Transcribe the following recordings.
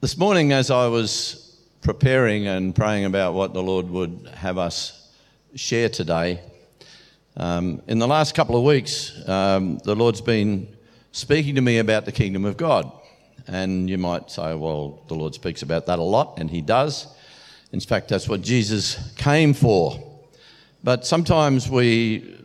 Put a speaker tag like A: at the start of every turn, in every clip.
A: This morning, as I was preparing and praying about what the Lord would have us share today, um, in the last couple of weeks, um, the Lord's been speaking to me about the kingdom of God. And you might say, well, the Lord speaks about that a lot, and He does. In fact, that's what Jesus came for. But sometimes we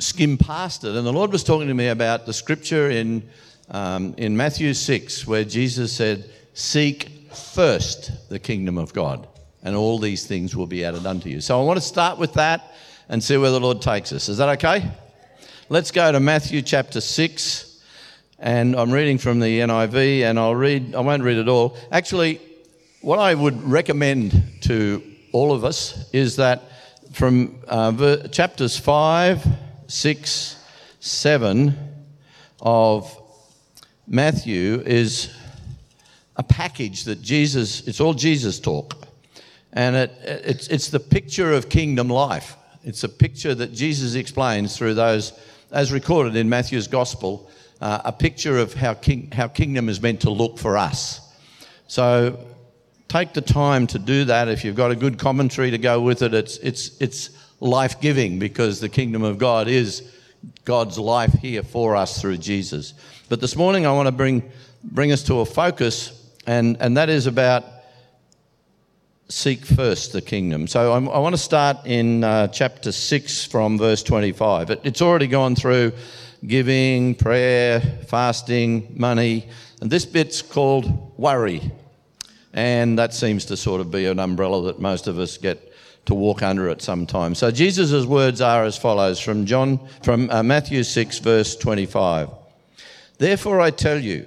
A: skim past it. And the Lord was talking to me about the scripture in, um, in Matthew 6, where Jesus said, Seek first the kingdom of God, and all these things will be added unto you. So I want to start with that and see where the Lord takes us. Is that okay? Let's go to Matthew chapter 6, and I'm reading from the NIV, and I'll read, I won't read it all. Actually, what I would recommend to all of us is that from uh, chapters 5, 6, 7 of Matthew is a package that Jesus, it's all Jesus talk. And it, it's, it's the picture of kingdom life. It's a picture that Jesus explains through those, as recorded in Matthew's gospel, uh, a picture of how, king, how kingdom is meant to look for us. So take the time to do that. If you've got a good commentary to go with it, it's, it's, it's life giving because the kingdom of God is God's life here for us through Jesus. But this morning I want to bring, bring us to a focus and, and that is about seek first the kingdom. So I'm, i want to start in uh, chapter 6 from verse 25. It, it's already gone through giving, prayer, fasting, money, and this bit's called worry. And that seems to sort of be an umbrella that most of us get to walk under at some time. So Jesus' words are as follows from John from uh, Matthew 6 verse 25. Therefore I tell you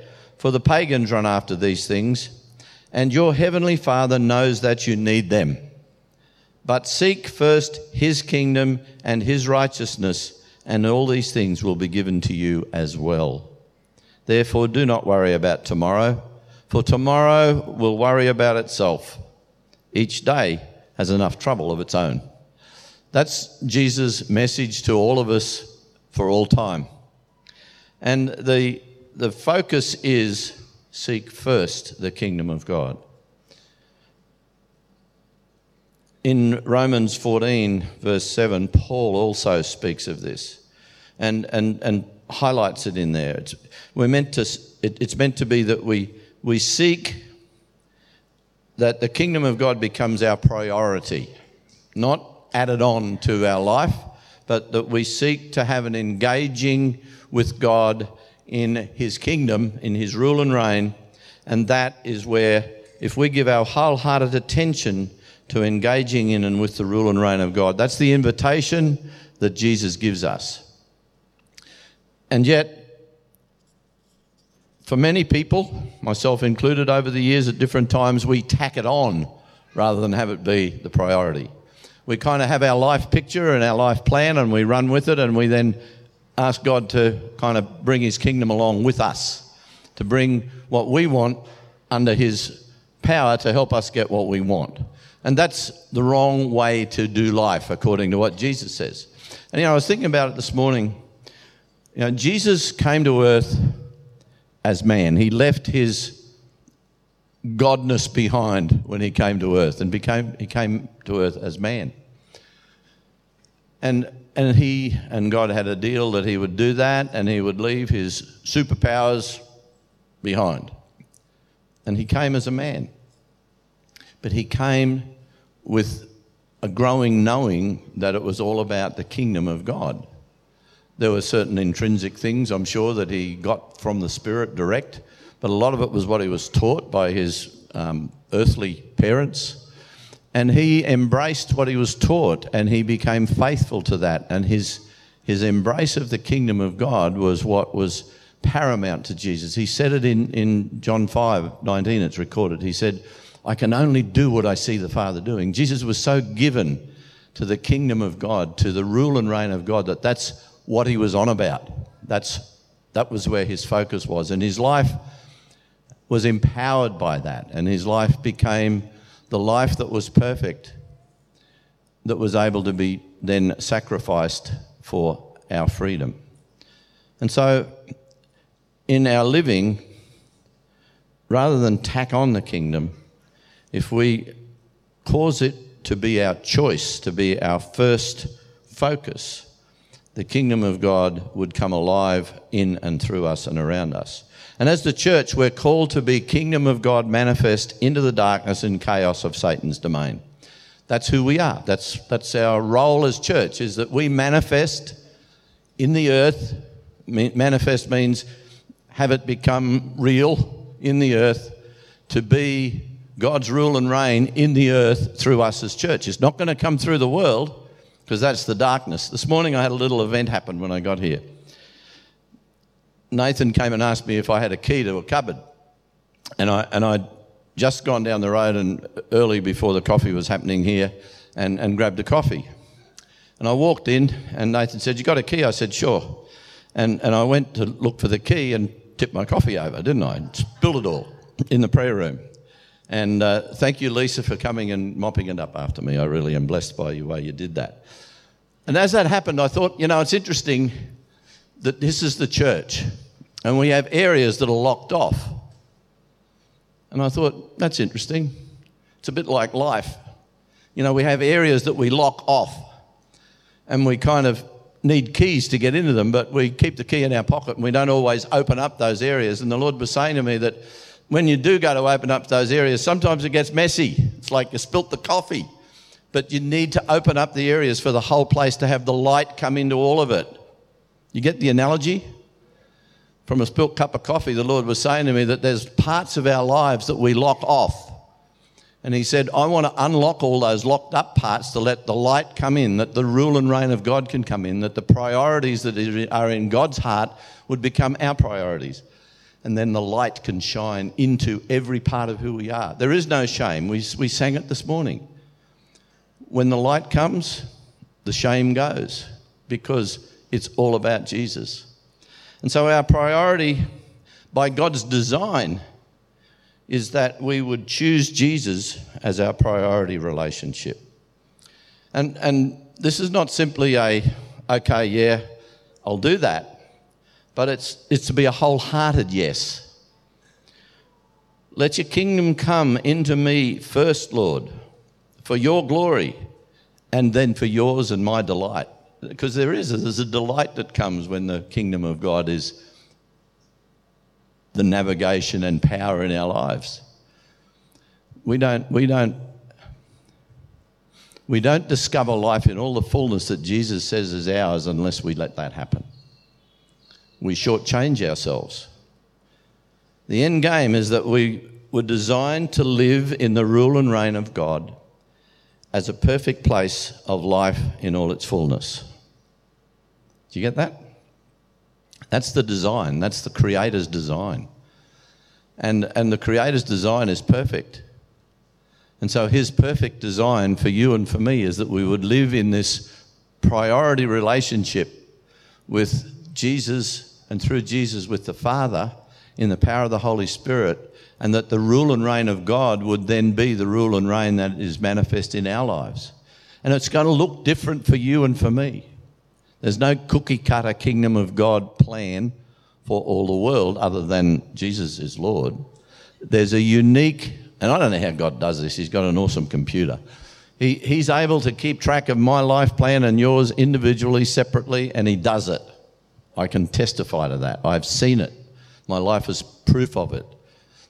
A: For the pagans run after these things, and your heavenly Father knows that you need them. But seek first his kingdom and his righteousness, and all these things will be given to you as well. Therefore, do not worry about tomorrow, for tomorrow will worry about itself. Each day has enough trouble of its own. That's Jesus' message to all of us for all time. And the the focus is seek first the kingdom of God. In Romans 14, verse 7, Paul also speaks of this and, and, and highlights it in there. It's, we're meant to, it, it's meant to be that we, we seek that the kingdom of God becomes our priority, not added on to our life, but that we seek to have an engaging with God in his kingdom, in his rule and reign. And that is where, if we give our wholehearted attention to engaging in and with the rule and reign of God, that's the invitation that Jesus gives us. And yet, for many people, myself included over the years at different times, we tack it on rather than have it be the priority. We kind of have our life picture and our life plan and we run with it and we then ask God to kind of bring his kingdom along with us, to bring what we want under his power to help us get what we want. And that's the wrong way to do life, according to what Jesus says. And you know, I was thinking about it this morning. You know, Jesus came to earth as man. He left his godness behind when he came to earth and became he came to earth as man. And and he and God had a deal that he would do that and he would leave his superpowers behind. and he came as a man. But he came with a growing knowing that it was all about the kingdom of God. There were certain intrinsic things, I'm sure, that he got from the Spirit direct, but a lot of it was what he was taught by his um, earthly parents. And he embraced what he was taught and he became faithful to that. And his, his embrace of the kingdom of God was what was paramount to Jesus. He said it in, in John 5 19, it's recorded. He said, I can only do what I see the Father doing. Jesus was so given to the kingdom of God, to the rule and reign of God, that that's what he was on about. That's, that was where his focus was. And his life was empowered by that. And his life became the life that was perfect, that was able to be then sacrificed for our freedom. And so, in our living, rather than tack on the kingdom, if we cause it to be our choice, to be our first focus, the kingdom of God would come alive in and through us and around us. And as the church, we're called to be kingdom of God manifest into the darkness and chaos of Satan's domain. That's who we are. That's, that's our role as church, is that we manifest in the earth. Manifest means have it become real in the earth to be God's rule and reign in the earth through us as church. It's not going to come through the world because that's the darkness. This morning I had a little event happen when I got here. Nathan came and asked me if I had a key to a cupboard. And, I, and I'd just gone down the road and early before the coffee was happening here and, and grabbed a coffee. And I walked in and Nathan said, You got a key? I said, Sure. And, and I went to look for the key and tipped my coffee over, didn't I? Spilled it all in the prayer room. And uh, thank you, Lisa, for coming and mopping it up after me. I really am blessed by the way you did that. And as that happened, I thought, you know, it's interesting that this is the church, and we have areas that are locked off. And I thought, that's interesting. It's a bit like life. You know, we have areas that we lock off, and we kind of need keys to get into them, but we keep the key in our pocket and we don't always open up those areas. And the Lord was saying to me that when you do go to open up those areas, sometimes it gets messy. It's like you spilt the coffee. But you need to open up the areas for the whole place to have the light come into all of it. You get the analogy? From a spilt cup of coffee, the Lord was saying to me that there's parts of our lives that we lock off. And He said, I want to unlock all those locked up parts to let the light come in, that the rule and reign of God can come in, that the priorities that are in God's heart would become our priorities and then the light can shine into every part of who we are. There is no shame. We, we sang it this morning. When the light comes, the shame goes because it's all about Jesus. And so, our priority by God's design is that we would choose Jesus as our priority relationship. And, and this is not simply a, okay, yeah, I'll do that but it's, it's to be a wholehearted yes. Let your kingdom come into me first, Lord, for your glory, and then for yours and my delight. Because there is, there's a delight that comes when the kingdom of God is the navigation and power in our lives. We don't, we don't, we don't discover life in all the fullness that Jesus says is ours unless we let that happen we shortchange ourselves. The end game is that we were designed to live in the rule and reign of God as a perfect place of life in all its fullness. Do you get that? That's the design, that's the Creator's design. And, and the Creator's design is perfect. And so, His perfect design for you and for me is that we would live in this priority relationship with Jesus and through Jesus with the Father in the power of the Holy Spirit, and that the rule and reign of God would then be the rule and reign that is manifest in our lives. And it's going to look different for you and for me. There's no cookie cutter kingdom of God plan for all the world other than Jesus is Lord. There's a unique, and I don't know how God does this, He's got an awesome computer. He, he's able to keep track of my life plan and yours individually, separately, and He does it. I can testify to that. I've seen it. My life is proof of it.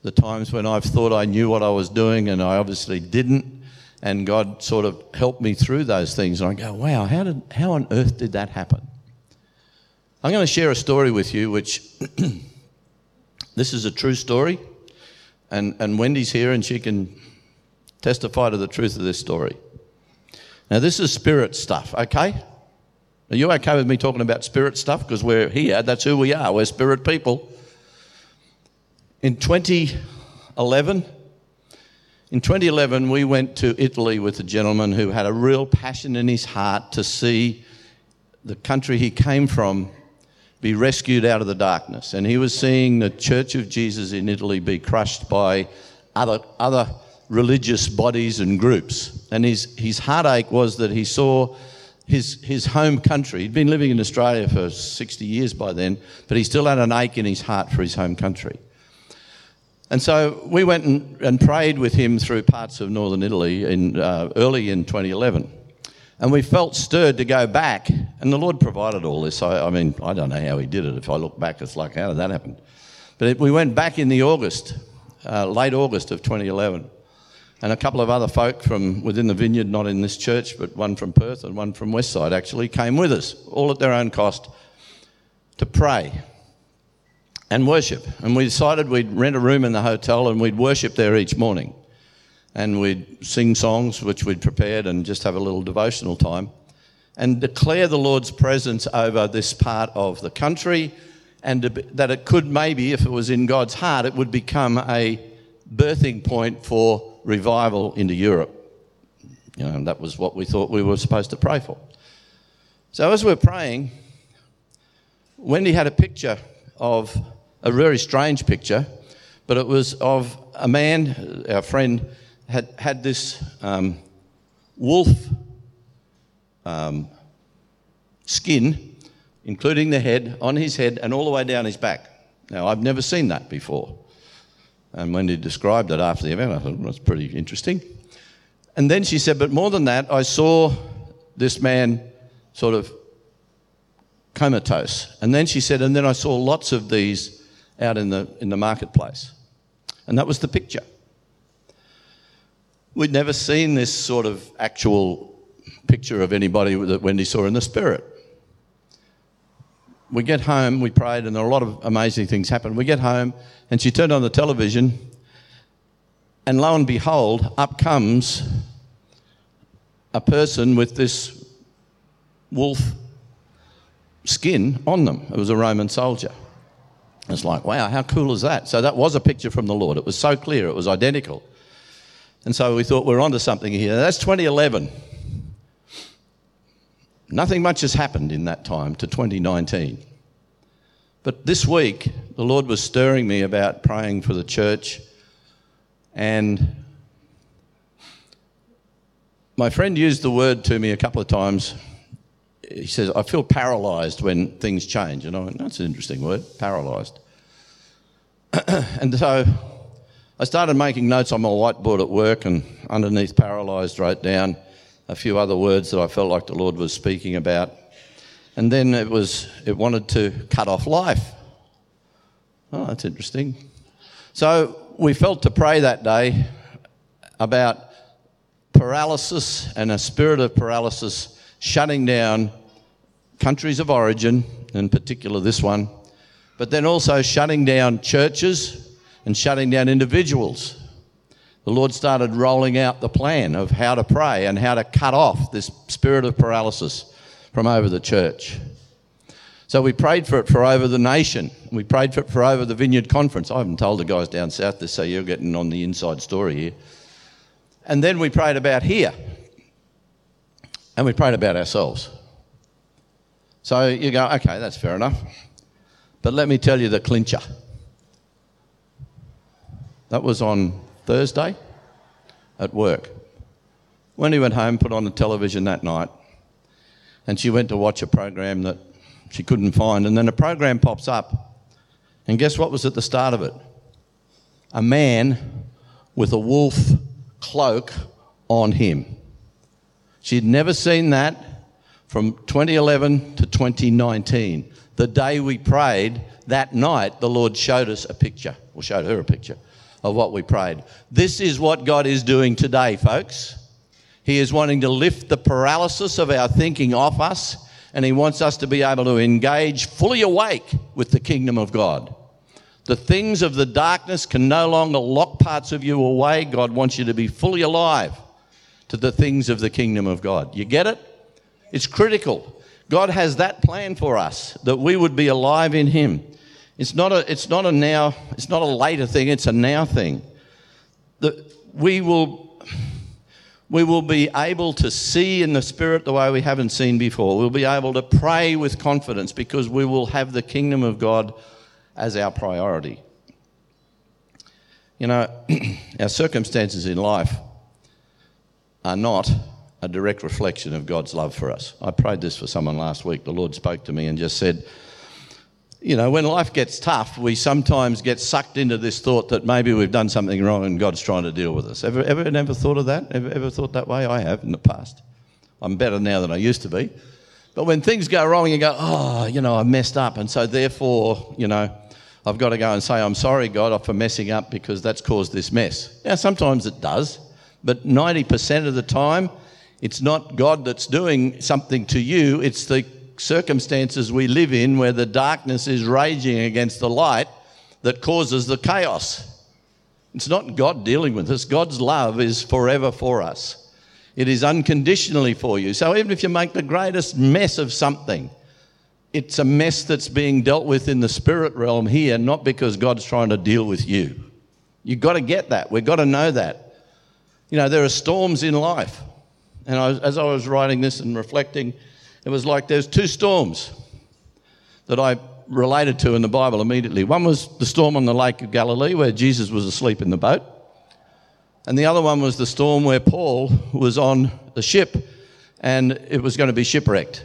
A: the times when I've thought I knew what I was doing and I obviously didn't. And God sort of helped me through those things. And I go, wow, how, did, how on earth did that happen? I'm going to share a story with you, which this is a true story. And, and Wendy's here and she can testify to the truth of this story. Now, this is spirit stuff, okay? Are you okay with me talking about spirit stuff? Because we're here, that's who we are, we're spirit people. In 2011, in 2011, we went to Italy with a gentleman who had a real passion in his heart to see the country he came from be rescued out of the darkness. And he was seeing the Church of Jesus in Italy be crushed by other, other religious bodies and groups. And his, his heartache was that he saw his, his home country. He'd been living in Australia for 60 years by then, but he still had an ache in his heart for his home country. And so we went and, and prayed with him through parts of northern Italy in, uh, early in 2011. And we felt stirred to go back, and the Lord provided all this. I, I mean, I don't know how He did it. If I look back, it's like, how did that happen? But it, we went back in the August, uh, late August of 2011 and a couple of other folk from within the vineyard, not in this church, but one from Perth and one from Westside actually came with us, all at their own cost, to pray and worship. And we decided we'd rent a room in the hotel and we'd worship there each morning. And we'd sing songs which we'd prepared and just have a little devotional time and declare the Lord's presence over this part of the country and that it could maybe, if it was in God's heart, it would become a birthing point for revival into Europe. You know, that was what we thought we were supposed to pray for. So as we're praying, Wendy had a picture of a very strange picture, but it was of a man, our friend, had had this um, wolf um, skin, including the head, on his head and all the way down his back. Now, I've never seen that before. And when he described it after the event, I thought, that's pretty interesting. And then she said, but more than that, I saw this man sort of comatose. And then she said, and then I saw lots of these out in the, in the marketplace. And that was the picture. We'd never seen this sort of actual picture of anybody that Wendy saw in the spirit we get home, we prayed, and a lot of amazing things happened. We get home, and she turned on the television, and lo and behold, up comes a person with this wolf skin on them. It was a Roman soldier. It's like, wow, how cool is that? So that was a picture from the Lord. It was so clear, it was identical. And so we thought we're onto something here. That's 2011. Nothing much has happened in that time to 2019. But this week, the Lord was stirring me about praying for the church. And my friend used the word to me a couple of times. He says, I feel paralyzed when things change. And I went, that's an interesting word, paralyzed. and so I started making notes on my whiteboard at work, and underneath paralyzed, wrote down a few other words that I felt like the Lord was speaking about. And then it was, it wanted to cut off life. Oh, that's interesting. So we felt to pray that day about paralysis and a spirit of paralysis shutting down countries of origin, in particular this one, but then also shutting down churches and shutting down individuals the Lord started rolling out the plan of how to pray and how to cut off this spirit of paralysis from over the church. So we prayed for it for over the nation. We prayed for it for over the Vineyard Conference. I haven't told the guys down south this, so you're getting on the inside story here. And then we prayed about here. And we prayed about ourselves. So you go, okay, that's fair enough. But let me tell you the clincher. That was on Thursday at work. When he went home, put on the television that night, and she went to watch a program that she couldn't find, and then a program pops up, and guess what was at the start of it? A man with a wolf cloak on him. She'd never seen that from 2011 to 2019. The day we prayed, that night, the Lord showed us a picture, or showed her a picture of what we prayed. This is what God is doing today, folks. He is wanting to lift the paralysis of our thinking off us, and He wants us to be able to engage fully awake with the kingdom of God. The things of the darkness can no longer lock parts of you away. God wants you to be fully alive to the things of the kingdom of God. You get it? It's critical. God has that plan for us that we would be alive in Him. It's not a, it's not a now, it's not a later thing, it's a now thing. That we will, we will be able to see in the Spirit the way we haven't seen before. We'll be able to pray with confidence because we will have the kingdom of God as our priority. You know, our circumstances in life are not a direct reflection of God's love for us. I prayed this for someone last week. The Lord spoke to me and just said, you know, when life gets tough, we sometimes get sucked into this thought that maybe we've done something wrong and God's trying to deal with us. Ever, ever, never thought of that? Ever, ever thought that way? I have in the past. I'm better now than I used to be. But when things go wrong, you go, oh, you know, I messed up. And so therefore, you know, I've got to go and say, I'm sorry, God, for messing up because that's caused this mess. Now, sometimes it does, but 90% of the time, it's not God that's doing something to you, it's the circumstances we live in where the darkness is raging against the light that causes the chaos. It's not God dealing with us, God's love is forever for us. It is unconditionally for you. So even if you make the greatest mess of something, it's a mess that's being dealt with in the spirit realm here, not because God's trying to deal with you. You've got to get that. We've got to know that. You know, there are storms in life. And I, as I was writing this and reflecting, it was like there's two storms that I related to in the Bible immediately. One was the storm on the Lake of Galilee where Jesus was asleep in the boat. And the other one was the storm where Paul was on the ship and it was going to be shipwrecked.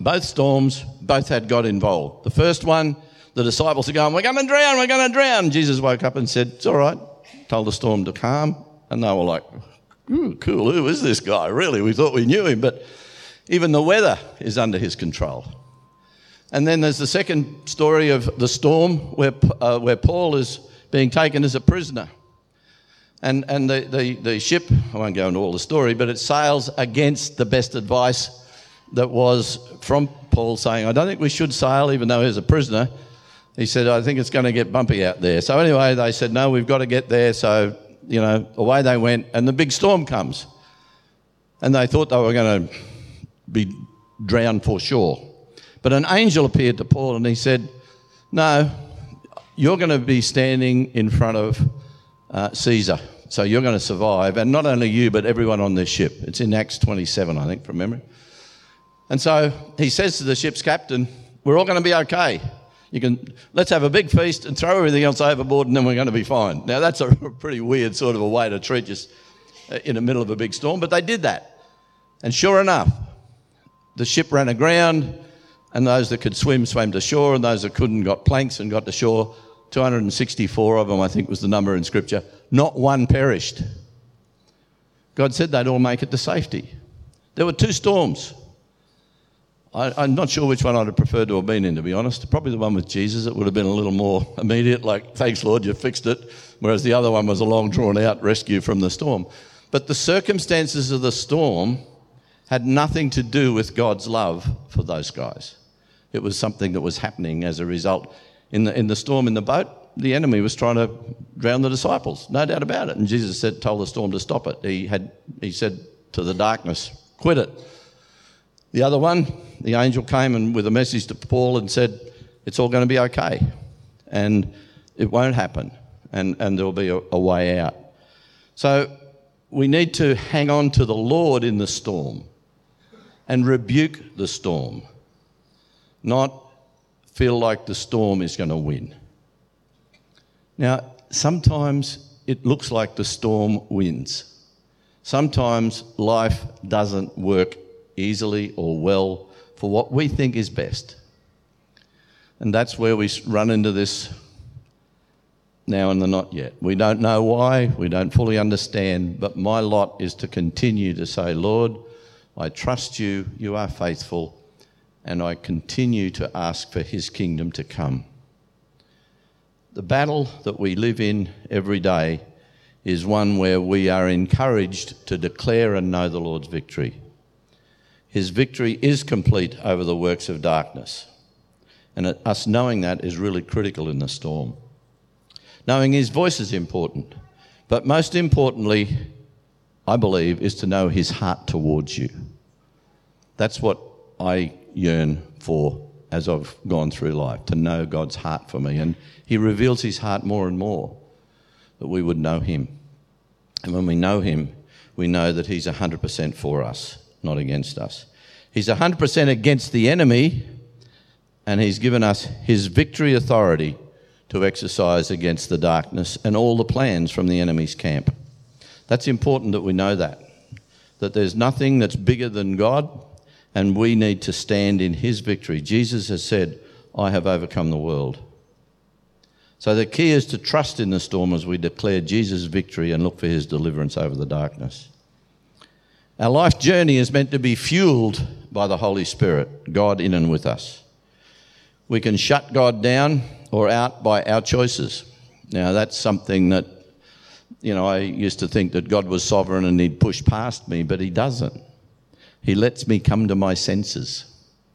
A: Both storms, both had God involved. The first one, the disciples are going, We're going to drown, we're going to drown. Jesus woke up and said, It's all right. Told the storm to calm. And they were like, Ooh, cool, who is this guy? Really, we thought we knew him. But even the weather is under his control. And then there's the second story of the storm where, uh, where Paul is being taken as a prisoner. And, and the, the, the ship, I won't go into all the story, but it sails against the best advice that was from Paul saying, I don't think we should sail, even though he's a prisoner. He said, I think it's going to get bumpy out there. So, anyway, they said, No, we've got to get there. So, you know, away they went, and the big storm comes. And they thought they were going to be drowned for sure. But an angel appeared to Paul and he said, No, you're going to be standing in front of uh, Caesar. So you're going to survive. And not only you, but everyone on this ship. It's in Acts 27, I think, from memory. And so he says to the ship's captain, We're all going to be okay. You can let's have a big feast and throw everything else overboard, and then we're going to be fine. Now that's a pretty weird sort of a way to treat us uh, in the middle of a big storm, but they did that. And sure enough, the ship ran aground, and those that could swim swam to shore, and those that couldn't got planks and got to shore. 264 of them, I think, was the number in Scripture. Not one perished. God said they'd all make it to safety. There were two storms. I, am not sure which one I'd have preferred to have been in, to be honest. Probably the one with Jesus. It would have been a little more immediate, like, thanks, Lord, you fixed it. Whereas the other one was a long, drawn out rescue from the storm. But the circumstances of the storm had nothing to do with God's love for those guys. It was something that was happening as a result. In the, in the storm in the boat, the enemy was trying to drown the disciples, no doubt about it. And Jesus said, told the storm to stop it. He, had, he said to the darkness, quit it. The other one, the angel came and with a message to Paul and said, it's all going to be okay. And it won't happen. And, and there'll be a, a way out. So we need to hang on to the Lord in the storm and rebuke the storm, not feel like the storm is going to win. Now, sometimes it looks like the storm wins. Sometimes life doesn't work easily or well for what we think is best. And that's where we run into this now and the not yet. We don't know why, we don't fully understand, but my lot is to continue to say, Lord, I trust you, you are faithful, and I continue to ask for his kingdom to come. The battle that we live in every day is one where we are encouraged to declare and know the Lord's victory. His victory is complete over the works of darkness. And us knowing that is really critical in the storm. Knowing his voice is important. But most importantly, I believe, is to know his heart towards you. That's what I yearn for as I've gone through life, to know God's heart for me. And he reveals his heart more and more that we would know him. And when we know him, we know that he's 100% for us, not against us. He's 100% against the enemy, and he's given us his victory authority to exercise against the darkness and all the plans from the enemy's camp. That's important that we know that. That there's nothing that's bigger than God, and we need to stand in his victory. Jesus has said, I have overcome the world. So the key is to trust in the storm as we declare Jesus' victory and look for his deliverance over the darkness. Our life journey is meant to be fueled by the Holy Spirit, God in and with us. We can shut God down or out by our choices. Now, that's something that, you know, I used to think that God was sovereign and he'd push past me, but he doesn't. He lets me come to my senses.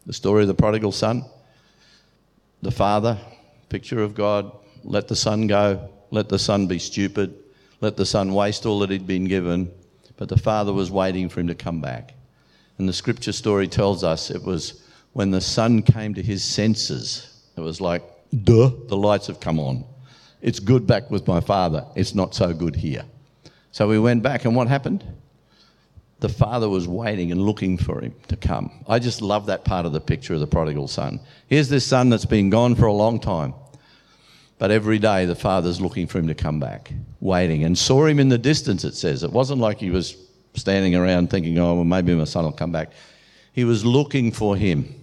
A: The story of the prodigal son, the father, picture of God, let the son go, let the son be stupid, let the son waste all that he'd been given. But the father was waiting for him to come back. And the scripture story tells us it was when the son came to his senses, it was like, duh, the lights have come on. It's good back with my father. It's not so good here. So we went back, and what happened? The father was waiting and looking for him to come. I just love that part of the picture of the prodigal son. Here's this son that's been gone for a long time. But every day the father's looking for him to come back, waiting, and saw him in the distance, it says. It wasn't like he was standing around thinking, oh, well, maybe my son will come back. He was looking for him,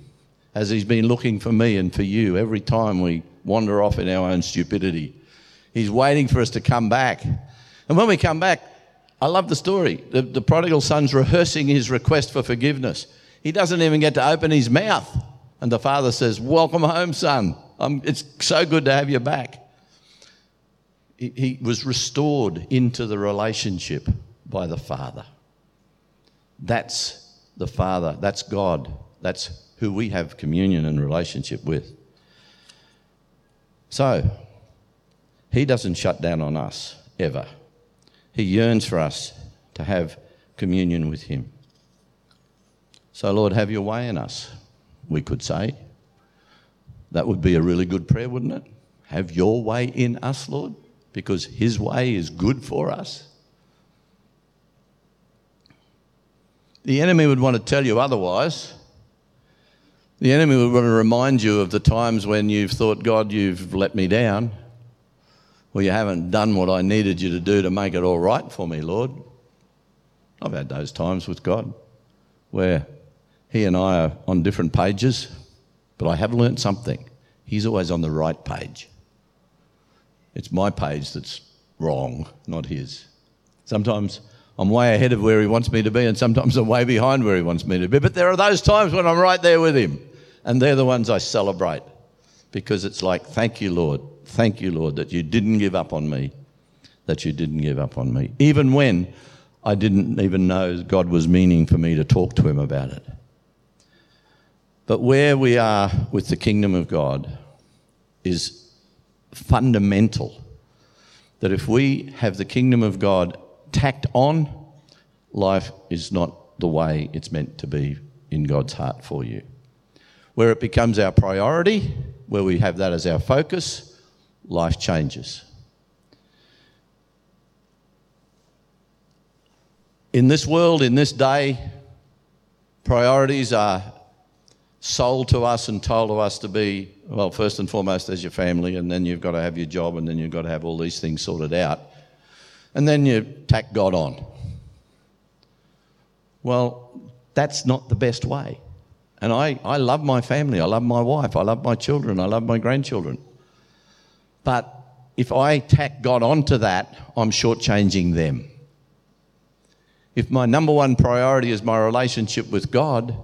A: as he's been looking for me and for you every time we wander off in our own stupidity. He's waiting for us to come back. And when we come back, I love the story. The, the prodigal son's rehearsing his request for forgiveness. He doesn't even get to open his mouth. And the father says, Welcome home, son. It's so good to have you back. He, he was restored into the relationship by the father. That's the father. That's God. That's who we have communion and relationship with. So, he doesn't shut down on us ever. He yearns for us to have communion with Him. So, Lord, have your way in us, we could say. That would be a really good prayer, wouldn't it? Have your way in us, Lord, because His way is good for us. The enemy would want to tell you otherwise. The enemy would want to remind you of the times when you've thought, God, you've let me down. Well, you haven't done what I needed you to do to make it all right for me, Lord. I've had those times with God where He and I are on different pages, but I have learnt something. He's always on the right page. It's my page that's wrong, not His. Sometimes I'm way ahead of where He wants me to be, and sometimes I'm way behind where He wants me to be. But there are those times when I'm right there with Him, and they're the ones I celebrate because it's like, thank you, Lord. Thank you, Lord, that you didn't give up on me, that you didn't give up on me, even when I didn't even know God was meaning for me to talk to Him about it. But where we are with the kingdom of God is fundamental. That if we have the kingdom of God tacked on, life is not the way it's meant to be in God's heart for you. Where it becomes our priority, where we have that as our focus, life changes. In this world, in this day, priorities are sold to us and told to us to be, well, first and foremost, as your family, and then you've got to have your job, and then you've got to have all these things sorted out. And then you tack God on. Well, that's not the best way. And I, I love my family. I love my wife. I love my children. I love my grandchildren. But if I tack God onto that, I'm shortchanging them. If my number one priority is my relationship with God,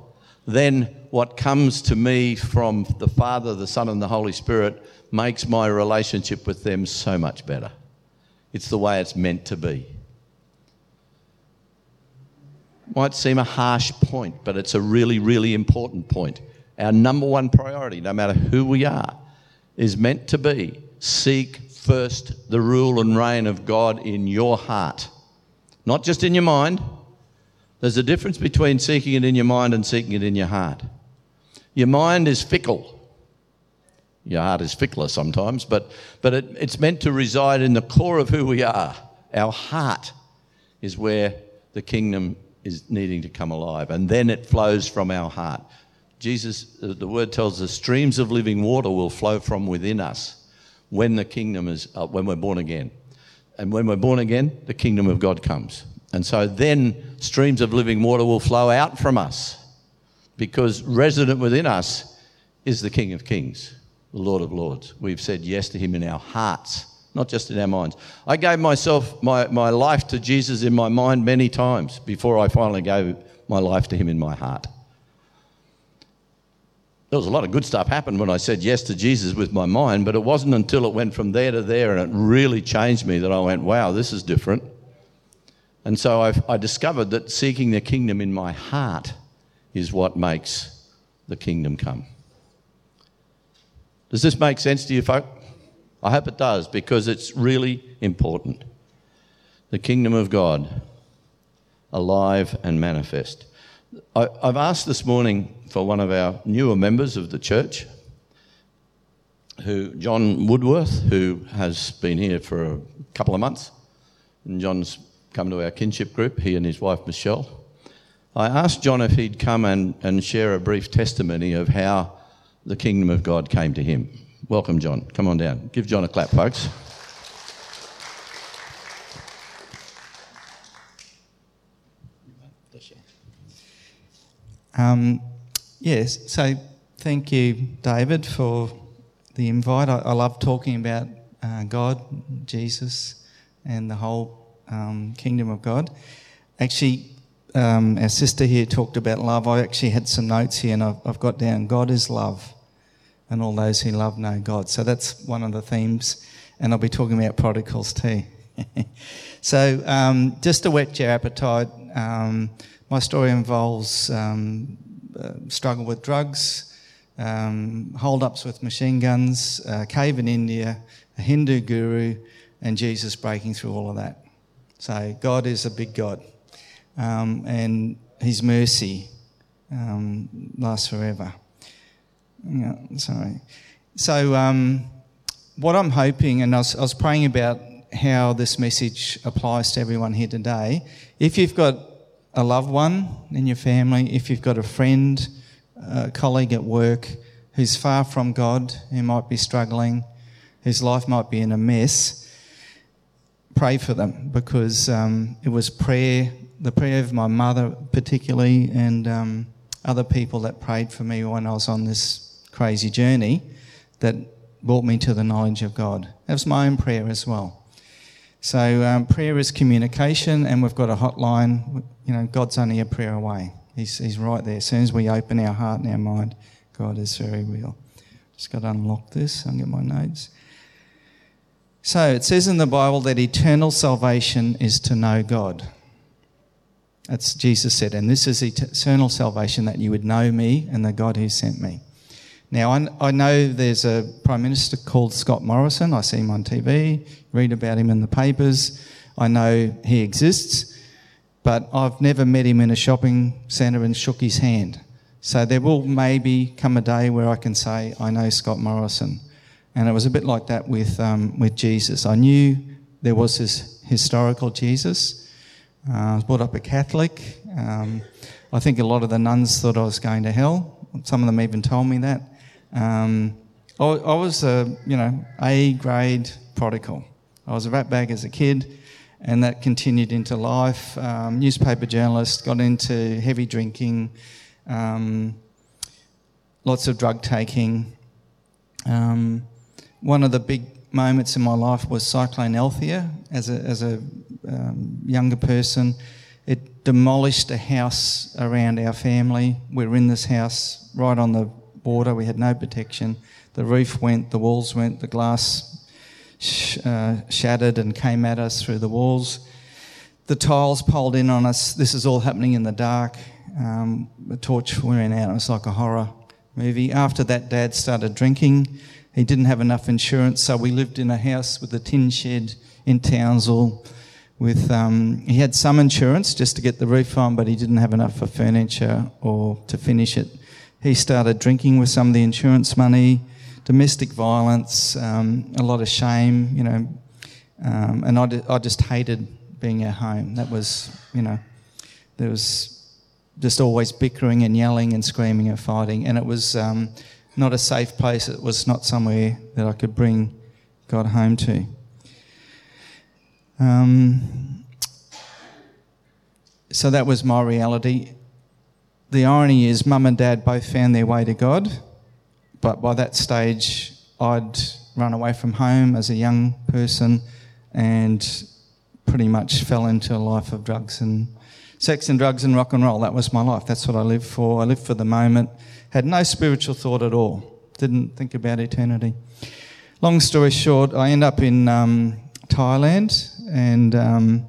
A: then what comes to me from the Father, the Son, and the Holy Spirit makes my relationship with them so much better. It's the way it's meant to be. Might seem a harsh point, but it's a really, really important point. Our number one priority, no matter who we are, is meant to be seek first the rule and reign of God in your heart, not just in your mind. There's a difference between seeking it in your mind and seeking it in your heart. Your mind is fickle. Your heart is fickler sometimes, but, but it, it's meant to reside in the core of who we are. Our heart is where the kingdom is needing to come alive, and then it flows from our heart. Jesus, the word tells us, streams of living water will flow from within us when the kingdom is, uh, when we're born again. And when we're born again, the kingdom of God comes. And so then streams of living water will flow out from us because resident within us is the King of Kings the Lord of Lords. We've said yes to Him in our hearts, not just in our minds. I gave myself, my, my life to Jesus in my mind many times before I finally gave my life to Him in my heart. There was a lot of good stuff happened when I said yes to Jesus with my mind, but it wasn't until it went from there to there and it really changed me that I went, wow, this is different. And so I've, I discovered that seeking the kingdom in my heart is what makes the kingdom come. Does this make sense to you, folk? I hope it does because it's really important. The kingdom of God, alive and manifest. I, have asked this morning for one of our newer members of the church, who John Woodworth, who has been here for a couple of months, and John's come to our kinship group, he and his wife Michelle. I asked John if he'd come and, and share a brief testimony of how the kingdom of God came to him. Welcome, John. Come on down. Give John a clap, folks.
B: Um, yes, so thank you, David, for the invite. I, I love talking about uh, God, Jesus, and the whole um, kingdom of God. Actually, um, our sister here talked about love. I actually had some notes here, and I've, I've got down God is love and all those who love know God. So that's one of the themes, and I'll be talking about prodigals too. so um, just to whet your appetite, um, my story involves um, uh, struggle with drugs, um, hold-ups with machine guns, a cave in India, a Hindu guru, and Jesus breaking through all of that. So God is a big God, um, and His mercy um, lasts forever. Yeah, sorry. So, um, what I'm hoping, and I was, I was praying about how this message applies to everyone here today. If you've got a loved one in your family, if you've got a friend, a colleague at work who's far from God, who might be struggling, whose life might be in a mess, pray for them because um, it was prayer, the prayer of my mother particularly, and um, other people that prayed for me when I was on this crazy journey that brought me to the knowledge of God. That was my own prayer as well. So um, prayer is communication, and we've got a hotline. You know, God's only a prayer away. He's, he's right there. As soon as we open our heart and our mind, God is very real. Just got to unlock this and get my notes. So it says in the Bible that eternal salvation is to know God. That's Jesus said, and this is eternal salvation that you would know me and the God who sent me. Now, I, know there's a Prime Minister called Scott Morrison. I see him on TV, read about him in the papers. I know he exists, but I've never met him in a shopping centre and shook his hand. So there will maybe come a day where I can say, I know Scott Morrison. And it was a bit like that with, um, with Jesus. I knew there was this historical Jesus. Uh, I was brought up a Catholic. Um, I think a lot of the nuns thought I was going to hell. Some of them even told me that. Um, I, I, was a you know A grade prodigal. I was a rat bag as a kid, and that continued into life. Um, newspaper journalist, got into heavy drinking, um, lots of drug taking. Um, one of the big moments in my life was Cyclone Althea as a, as a um, younger person. It demolished a house around our family. We were in this house right on the border. We had no protection. The roof went, the walls went, the glass sh- uh, shattered and came at us through the walls. The tiles pulled in on us. This is all happening in the dark. Um, the torch went out. It was like a horror movie. After that, Dad started drinking. He didn't have enough insurance, so we lived in a house with a tin shed in Townsville. With um, he had some insurance just to get the roof on, but he didn't have enough for furniture or to finish it. He started drinking with some of the insurance money, domestic violence, um, a lot of shame, you know, um, and I, I just hated being at home. That was, you know, there was just always bickering and yelling and screaming and fighting, and it was um, not a safe place. It was not somewhere that I could bring God home to. Um, so that was my reality. The irony is, mum and dad both found their way to God, but by that stage, I'd run away from home as a young person and pretty much fell into a life of drugs and sex and drugs and rock and roll. That was my life. That's what I lived for. I lived for the moment. Had no spiritual thought at all. Didn't think about eternity. Long story short, I end up in um, Thailand, and um,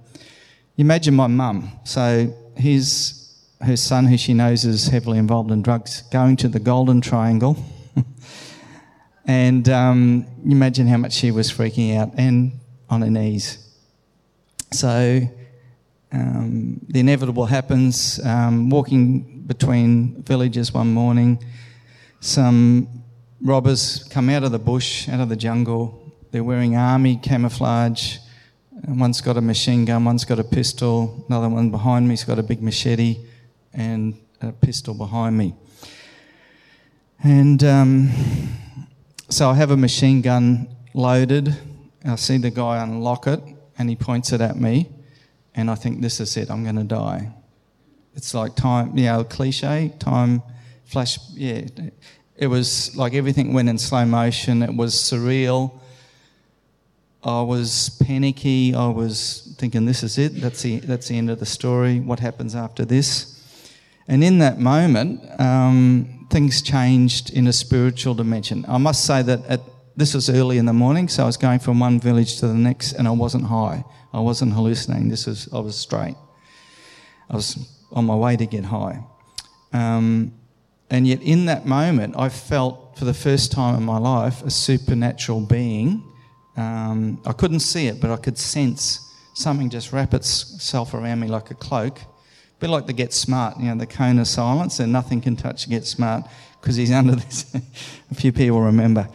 B: imagine my mum. So here's her son, who she knows is heavily involved in drugs, going to the Golden Triangle. and um, imagine how much she was freaking out and on her knees. So um, the inevitable happens. Um, walking between villages one morning, some robbers come out of the bush, out of the jungle. They're wearing army camouflage. One's got a machine gun, one's got a pistol, another one behind me's got a big machete and a pistol behind me. And um, so I have a machine gun loaded. I see the guy unlock it and he points it at me and I think this is it, I'm going to die. It's like time, you know, cliche, time, flash, yeah. It was like everything went in slow motion. It was surreal. I was panicky. I was thinking, this is it. That's the, that's the end of the story. What happens after this? And in that moment, um, things changed in a spiritual dimension. I must say that at, this was early in the morning, so I was going from one village to the next, and I wasn't high. I wasn't hallucinating. This was I was straight. I was on my way to get high. Um, and yet, in that moment, I felt for the first time in my life a supernatural being. Um, I couldn't see it, but I could sense something just wrap itself around me like a cloak. A bit like the Get Smart, you know, the cone of silence, and nothing can touch Get Smart because he's under this. a few people remember.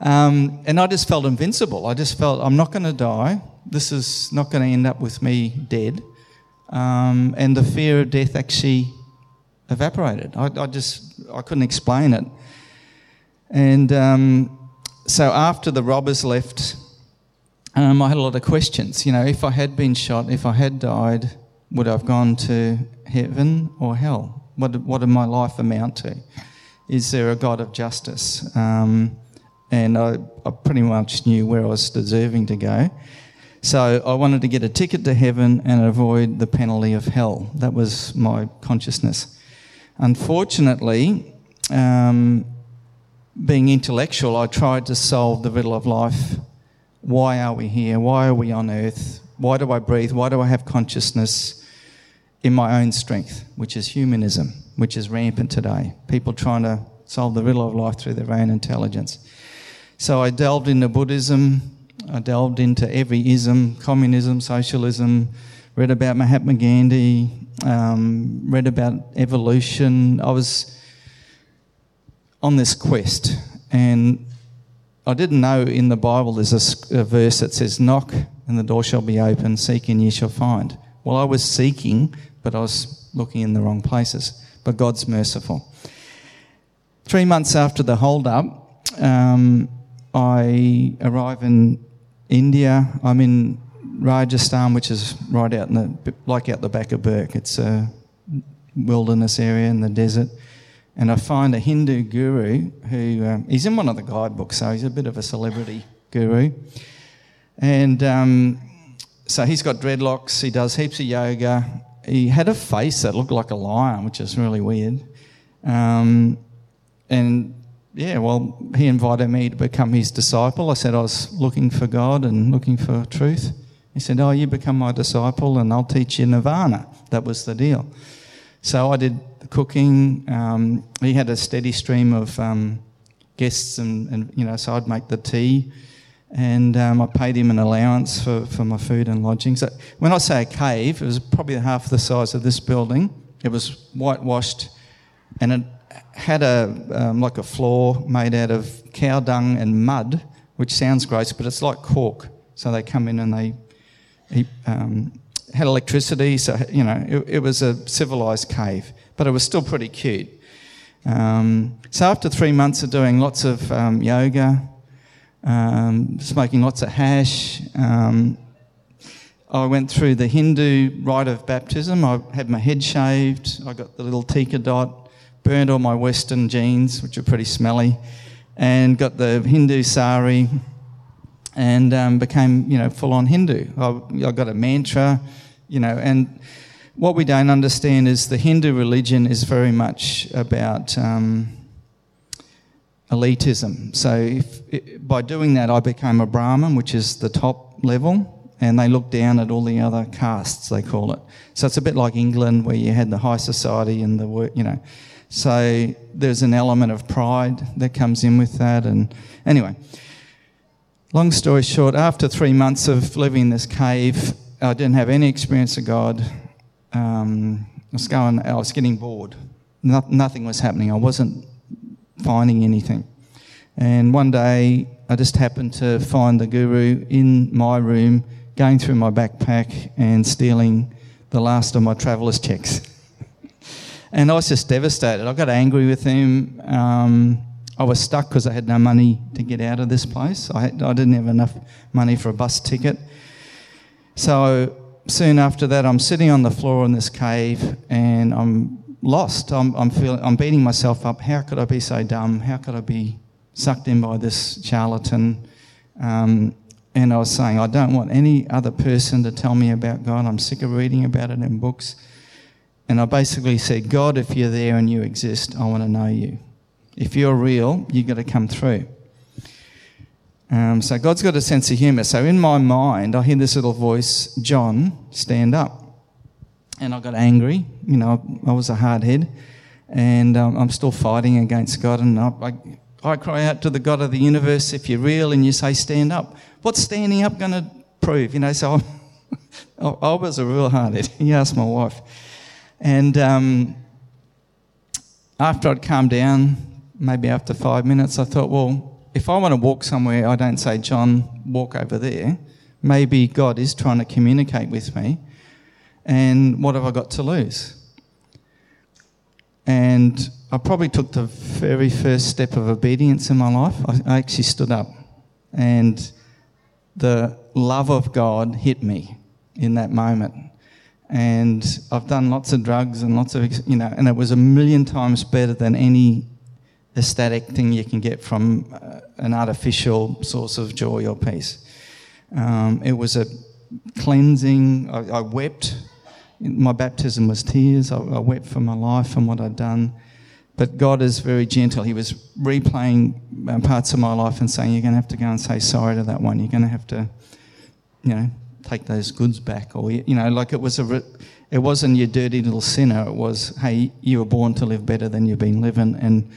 B: Um, and I just felt invincible. I just felt I'm not going to die this is not going to end up with me dead. Um, and the fear of death actually evaporated. I, I just I couldn't explain it. And um, so after the robbers left, um, I had a lot of questions. You know, if I had been shot, if I had died, would I have gone to heaven or hell? What what did my life amount to? Is there a God of justice? Um, and I, I pretty much knew where I was deserving to go. So I wanted to get a ticket to heaven and avoid the penalty of hell. That was my consciousness. Unfortunately, um, being intellectual, I tried to solve the riddle of life. Why are we here? Why are we on earth? Why do I breathe? Why do I have consciousness in my own strength, which is humanism, which is rampant today? People trying to solve the riddle of life through their own intelligence. So I delved into Buddhism, I delved into every ism, communism, socialism, read about Mahatma Gandhi, um, read about evolution. I was on this quest, and I didn't know in the Bible there's a, a verse that says, Knock and the door shall be open, seek and ye shall find. Well, I was seeking, but I was looking in the wrong places. But God's merciful. Three months after the hold up, um, I arrive in India. I'm in Rajasthan, which is right out in the like out the back of Bourke. It's a wilderness area in the desert, and I find a Hindu guru who um, he's in one of the guidebooks, so he's a bit of a celebrity guru, and um, so he's got dreadlocks. He does heaps of yoga, he had a face that looked like a lion, which is really weird. Um, and yeah, well, he invited me to become his disciple. I said I was looking for God and looking for truth. He said, Oh, you become my disciple and I'll teach you Nirvana. That was the deal. So I did cooking. Um, he had a steady stream of um, guests, and, and, you know, so I'd make the tea. And um, I paid him an allowance for, for my food and lodging. So when I say a cave, it was probably half the size of this building. It was whitewashed, and it had a um, like a floor made out of cow dung and mud, which sounds gross, but it's like cork. So they come in and they he, um, had electricity, so you know it, it, was a civilized cave, but it was still pretty cute. Um, so after three months of doing lots of um, yoga, um, smoking lots of hash, um, I went through the Hindu rite of baptism. I had my head shaved. I got the little tikka dot, burned all my Western jeans, which are pretty smelly, and got the Hindu sari and um, became, you know, full on Hindu. I, I got a mantra, you know, and what we don't understand is the Hindu religion is very much about um, elitism. So if, by doing that, I became a Brahmin, which is the top level, and they look down at all the other castes, they call it. So it's a bit like England, where you had the high society and the work, you know. So there's an element of pride that comes in with that, and anyway. Long story short, after three months of living in this cave, I didn't have any experience of God. Um, I was going, I was getting bored. No, nothing was happening. I wasn't finding anything. And one day, I just happened to find the guru in my room, going through my backpack and stealing the last of my traveller's checks. and I was just devastated. I got angry with him. Um, I was stuck because I had no money to get out of this place. I, had, I didn't have enough money for a bus ticket. So soon after that, I'm sitting on the floor in this cave and I'm lost. I'm, I'm, feeling, I'm beating myself up. How could I be so dumb? How could I be sucked in by this charlatan? Um, and I was saying, I don't want any other person to tell me about God. I'm sick of reading about it in books. And I basically said, God, if you're there and you exist, I want to know you. If you're real, you've got to come through. Um, so God's got a sense of humour. So in my mind, I hear this little voice, John, stand up. And I got angry. You know, I was a hard head. And um, I'm still fighting against God. And I, I, I cry out to the God of the universe, if you're real and you say stand up, what's standing up going to prove? You know, so I, I was a real hard head. He asked my wife. And um, after I'd calmed down, maybe after five minutes, I thought, well, if I want to walk somewhere, I don't say, John, walk over there. Maybe God is trying to communicate with me. And what have I got to lose? And I probably took the very first step of obedience in my life. I, actually stood up. And the love of God hit me in that moment. And I've done lots of drugs and lots of, you know, and it was a million times better than any aesthetic thing you can get from uh, an artificial source of joy or peace. Um, it was a cleansing. I, I, wept. My baptism was tears. I, I, wept for my life and what I'd done. But God is very gentle. He was replaying uh, parts of my life and saying, You're going to have to go and say sorry to that one. You're going to have to, you know, take those goods back. Or, you know, like it was a. Re- it wasn't your dirty little sinner. It was, hey, you were born to live better than you've been living, and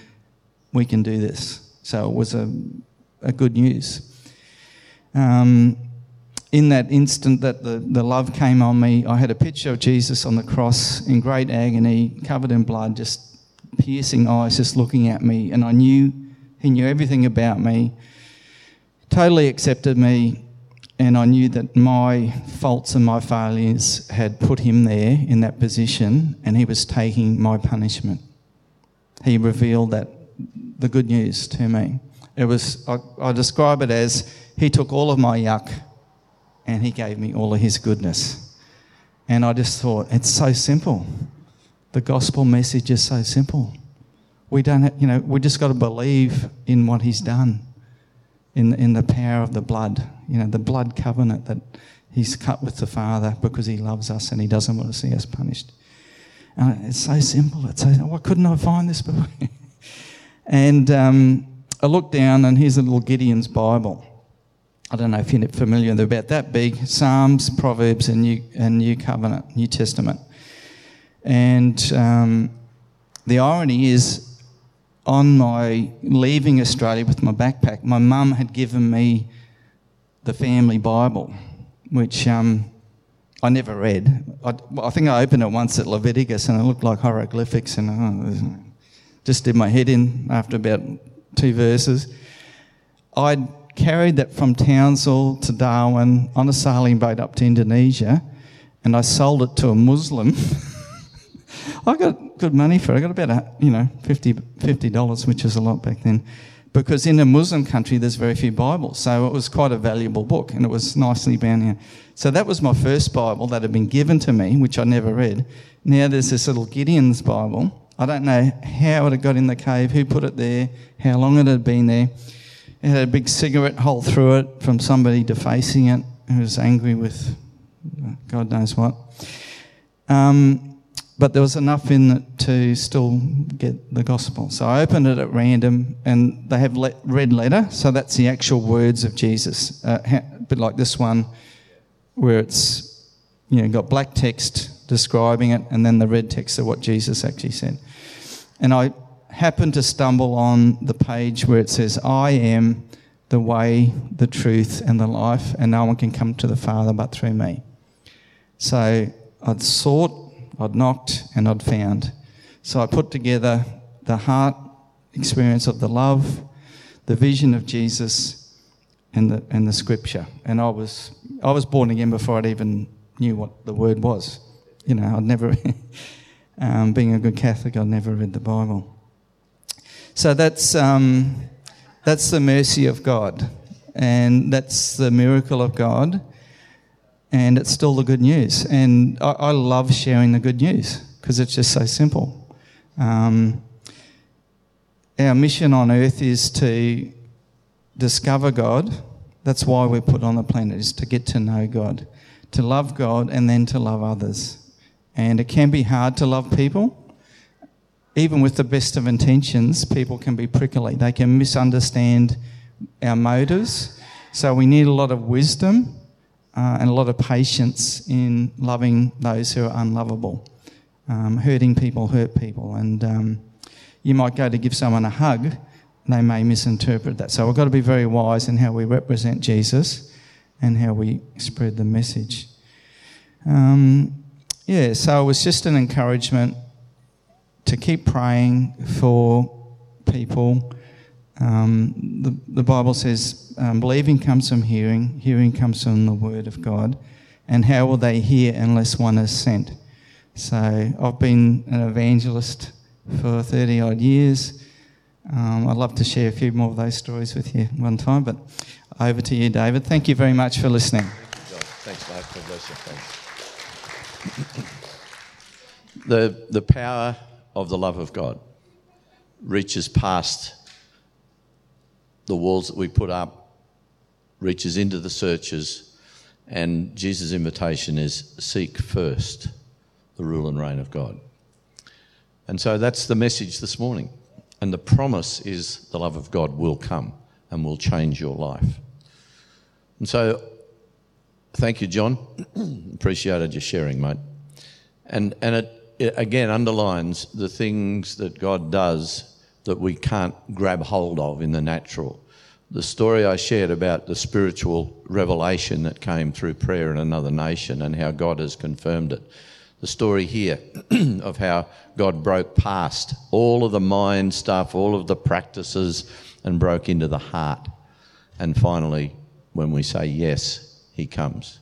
B: we can do this. So it was a, a good news. Um, in that instant that the, the love came on me, I had a picture of Jesus on the cross in great agony, covered in blood, just piercing eyes, just looking at me. And I knew he knew everything about me, totally accepted me, and I knew that my faults and my failures had put him there in that position, and he was taking my punishment. He revealed that the good news to me. It was, I, I describe it as he took all of my yuck and he gave me all of his goodness. And I just thought, it's so simple. The gospel message is so simple. We don't, have, you know, we just got to believe in what he's done, in in the power of the blood, you know, the blood covenant that He's cut with the Father because He loves us and He doesn't want to see us punished. And it's so simple. It's so, why couldn't I find this book? and um, I looked down, and here's a little Gideon's Bible. I don't know if you're familiar, they're about that big Psalms, Proverbs, and New, and New Covenant, New Testament. And um, the irony is, on my leaving Australia with my backpack, my mum had given me the family Bible, which um, I never read. I, I, think I opened it once at Leviticus and it looked like hieroglyphics, and oh, just did my head in after about two verses. I'd carried that from Townsville to Darwin on a sailing boat up to Indonesia, and I sold it to a Muslim. I got good money for it. I got about a, you know fifty dollars, which is a lot back then, because in a Muslim country there's very few Bibles, so it was quite a valuable book, and it was nicely bound here. So that was my first Bible that had been given to me, which I never read. Now there's this little Gideon's Bible. I don't know how it had got in the cave, who put it there, how long it had been there. It had a big cigarette hole through it from somebody defacing it who was angry with God knows what. Um, but there was enough in it to still get the gospel. So I opened it at random, and they have le- red letter, so that's the actual words of Jesus. Uh, a bit like this one, where it's you know got black text describing it, and then the red text of what Jesus actually said. And I happened to stumble on the page where it says, I am the way, the truth, and the life, and no one can come to the Father but through me. So I'd sought, I'd knocked, and I'd found. So I put together the heart experience of the love, the vision of Jesus, and the, and the scripture. And I was, I was born again before I'd even knew what the word was. You know, I'd never, um, being a good Catholic, I'd never read the Bible. So that's, um, that's the mercy of God, and that's the miracle of God, and it's still the good news. And I, I love sharing the good news because it's just so simple. Um, our mission on earth is to discover God. That's why we're put on the planet, is to get to know God, to love God, and then to love others. And it can be hard to love people even with the best of intentions, people can be prickly. They can misunderstand our motives. So we need a lot of wisdom uh, and a lot of patience in loving those who are unlovable. Um, hurting people hurt people. And um, you might go to give someone a hug, they may misinterpret that. So we've got to be very wise in how we represent Jesus and how we spread the message. Um, yeah, so it was just an encouragement to keep praying for people. Um, the, the Bible says, um, believing comes from hearing, hearing comes from the Word of God. And how will they hear unless one is sent? So I've been an evangelist for 30 odd years. Um, I'd love to share a few more of those stories with you one time, but over to you, David. Thank you very much for listening.
A: Thanks. God bless you. Thanks. The, the power of the love of God reaches past the walls that we put up, reaches into the searches, and Jesus' invitation is seek first the rule and reign of God. And so that's the message this morning. And the promise is the love of God will come and will change your life. And so, thank you, John. Appreciated your sharing, mate. And, and it, it again underlines the things that God does that we can't grab hold of in the natural. The story I shared about the spiritual revelation that came through prayer in another nation and how God has confirmed it. The story here of how God broke past all of the mind stuff, all of the practices, and broke into the heart. And finally, when we say yes, He comes.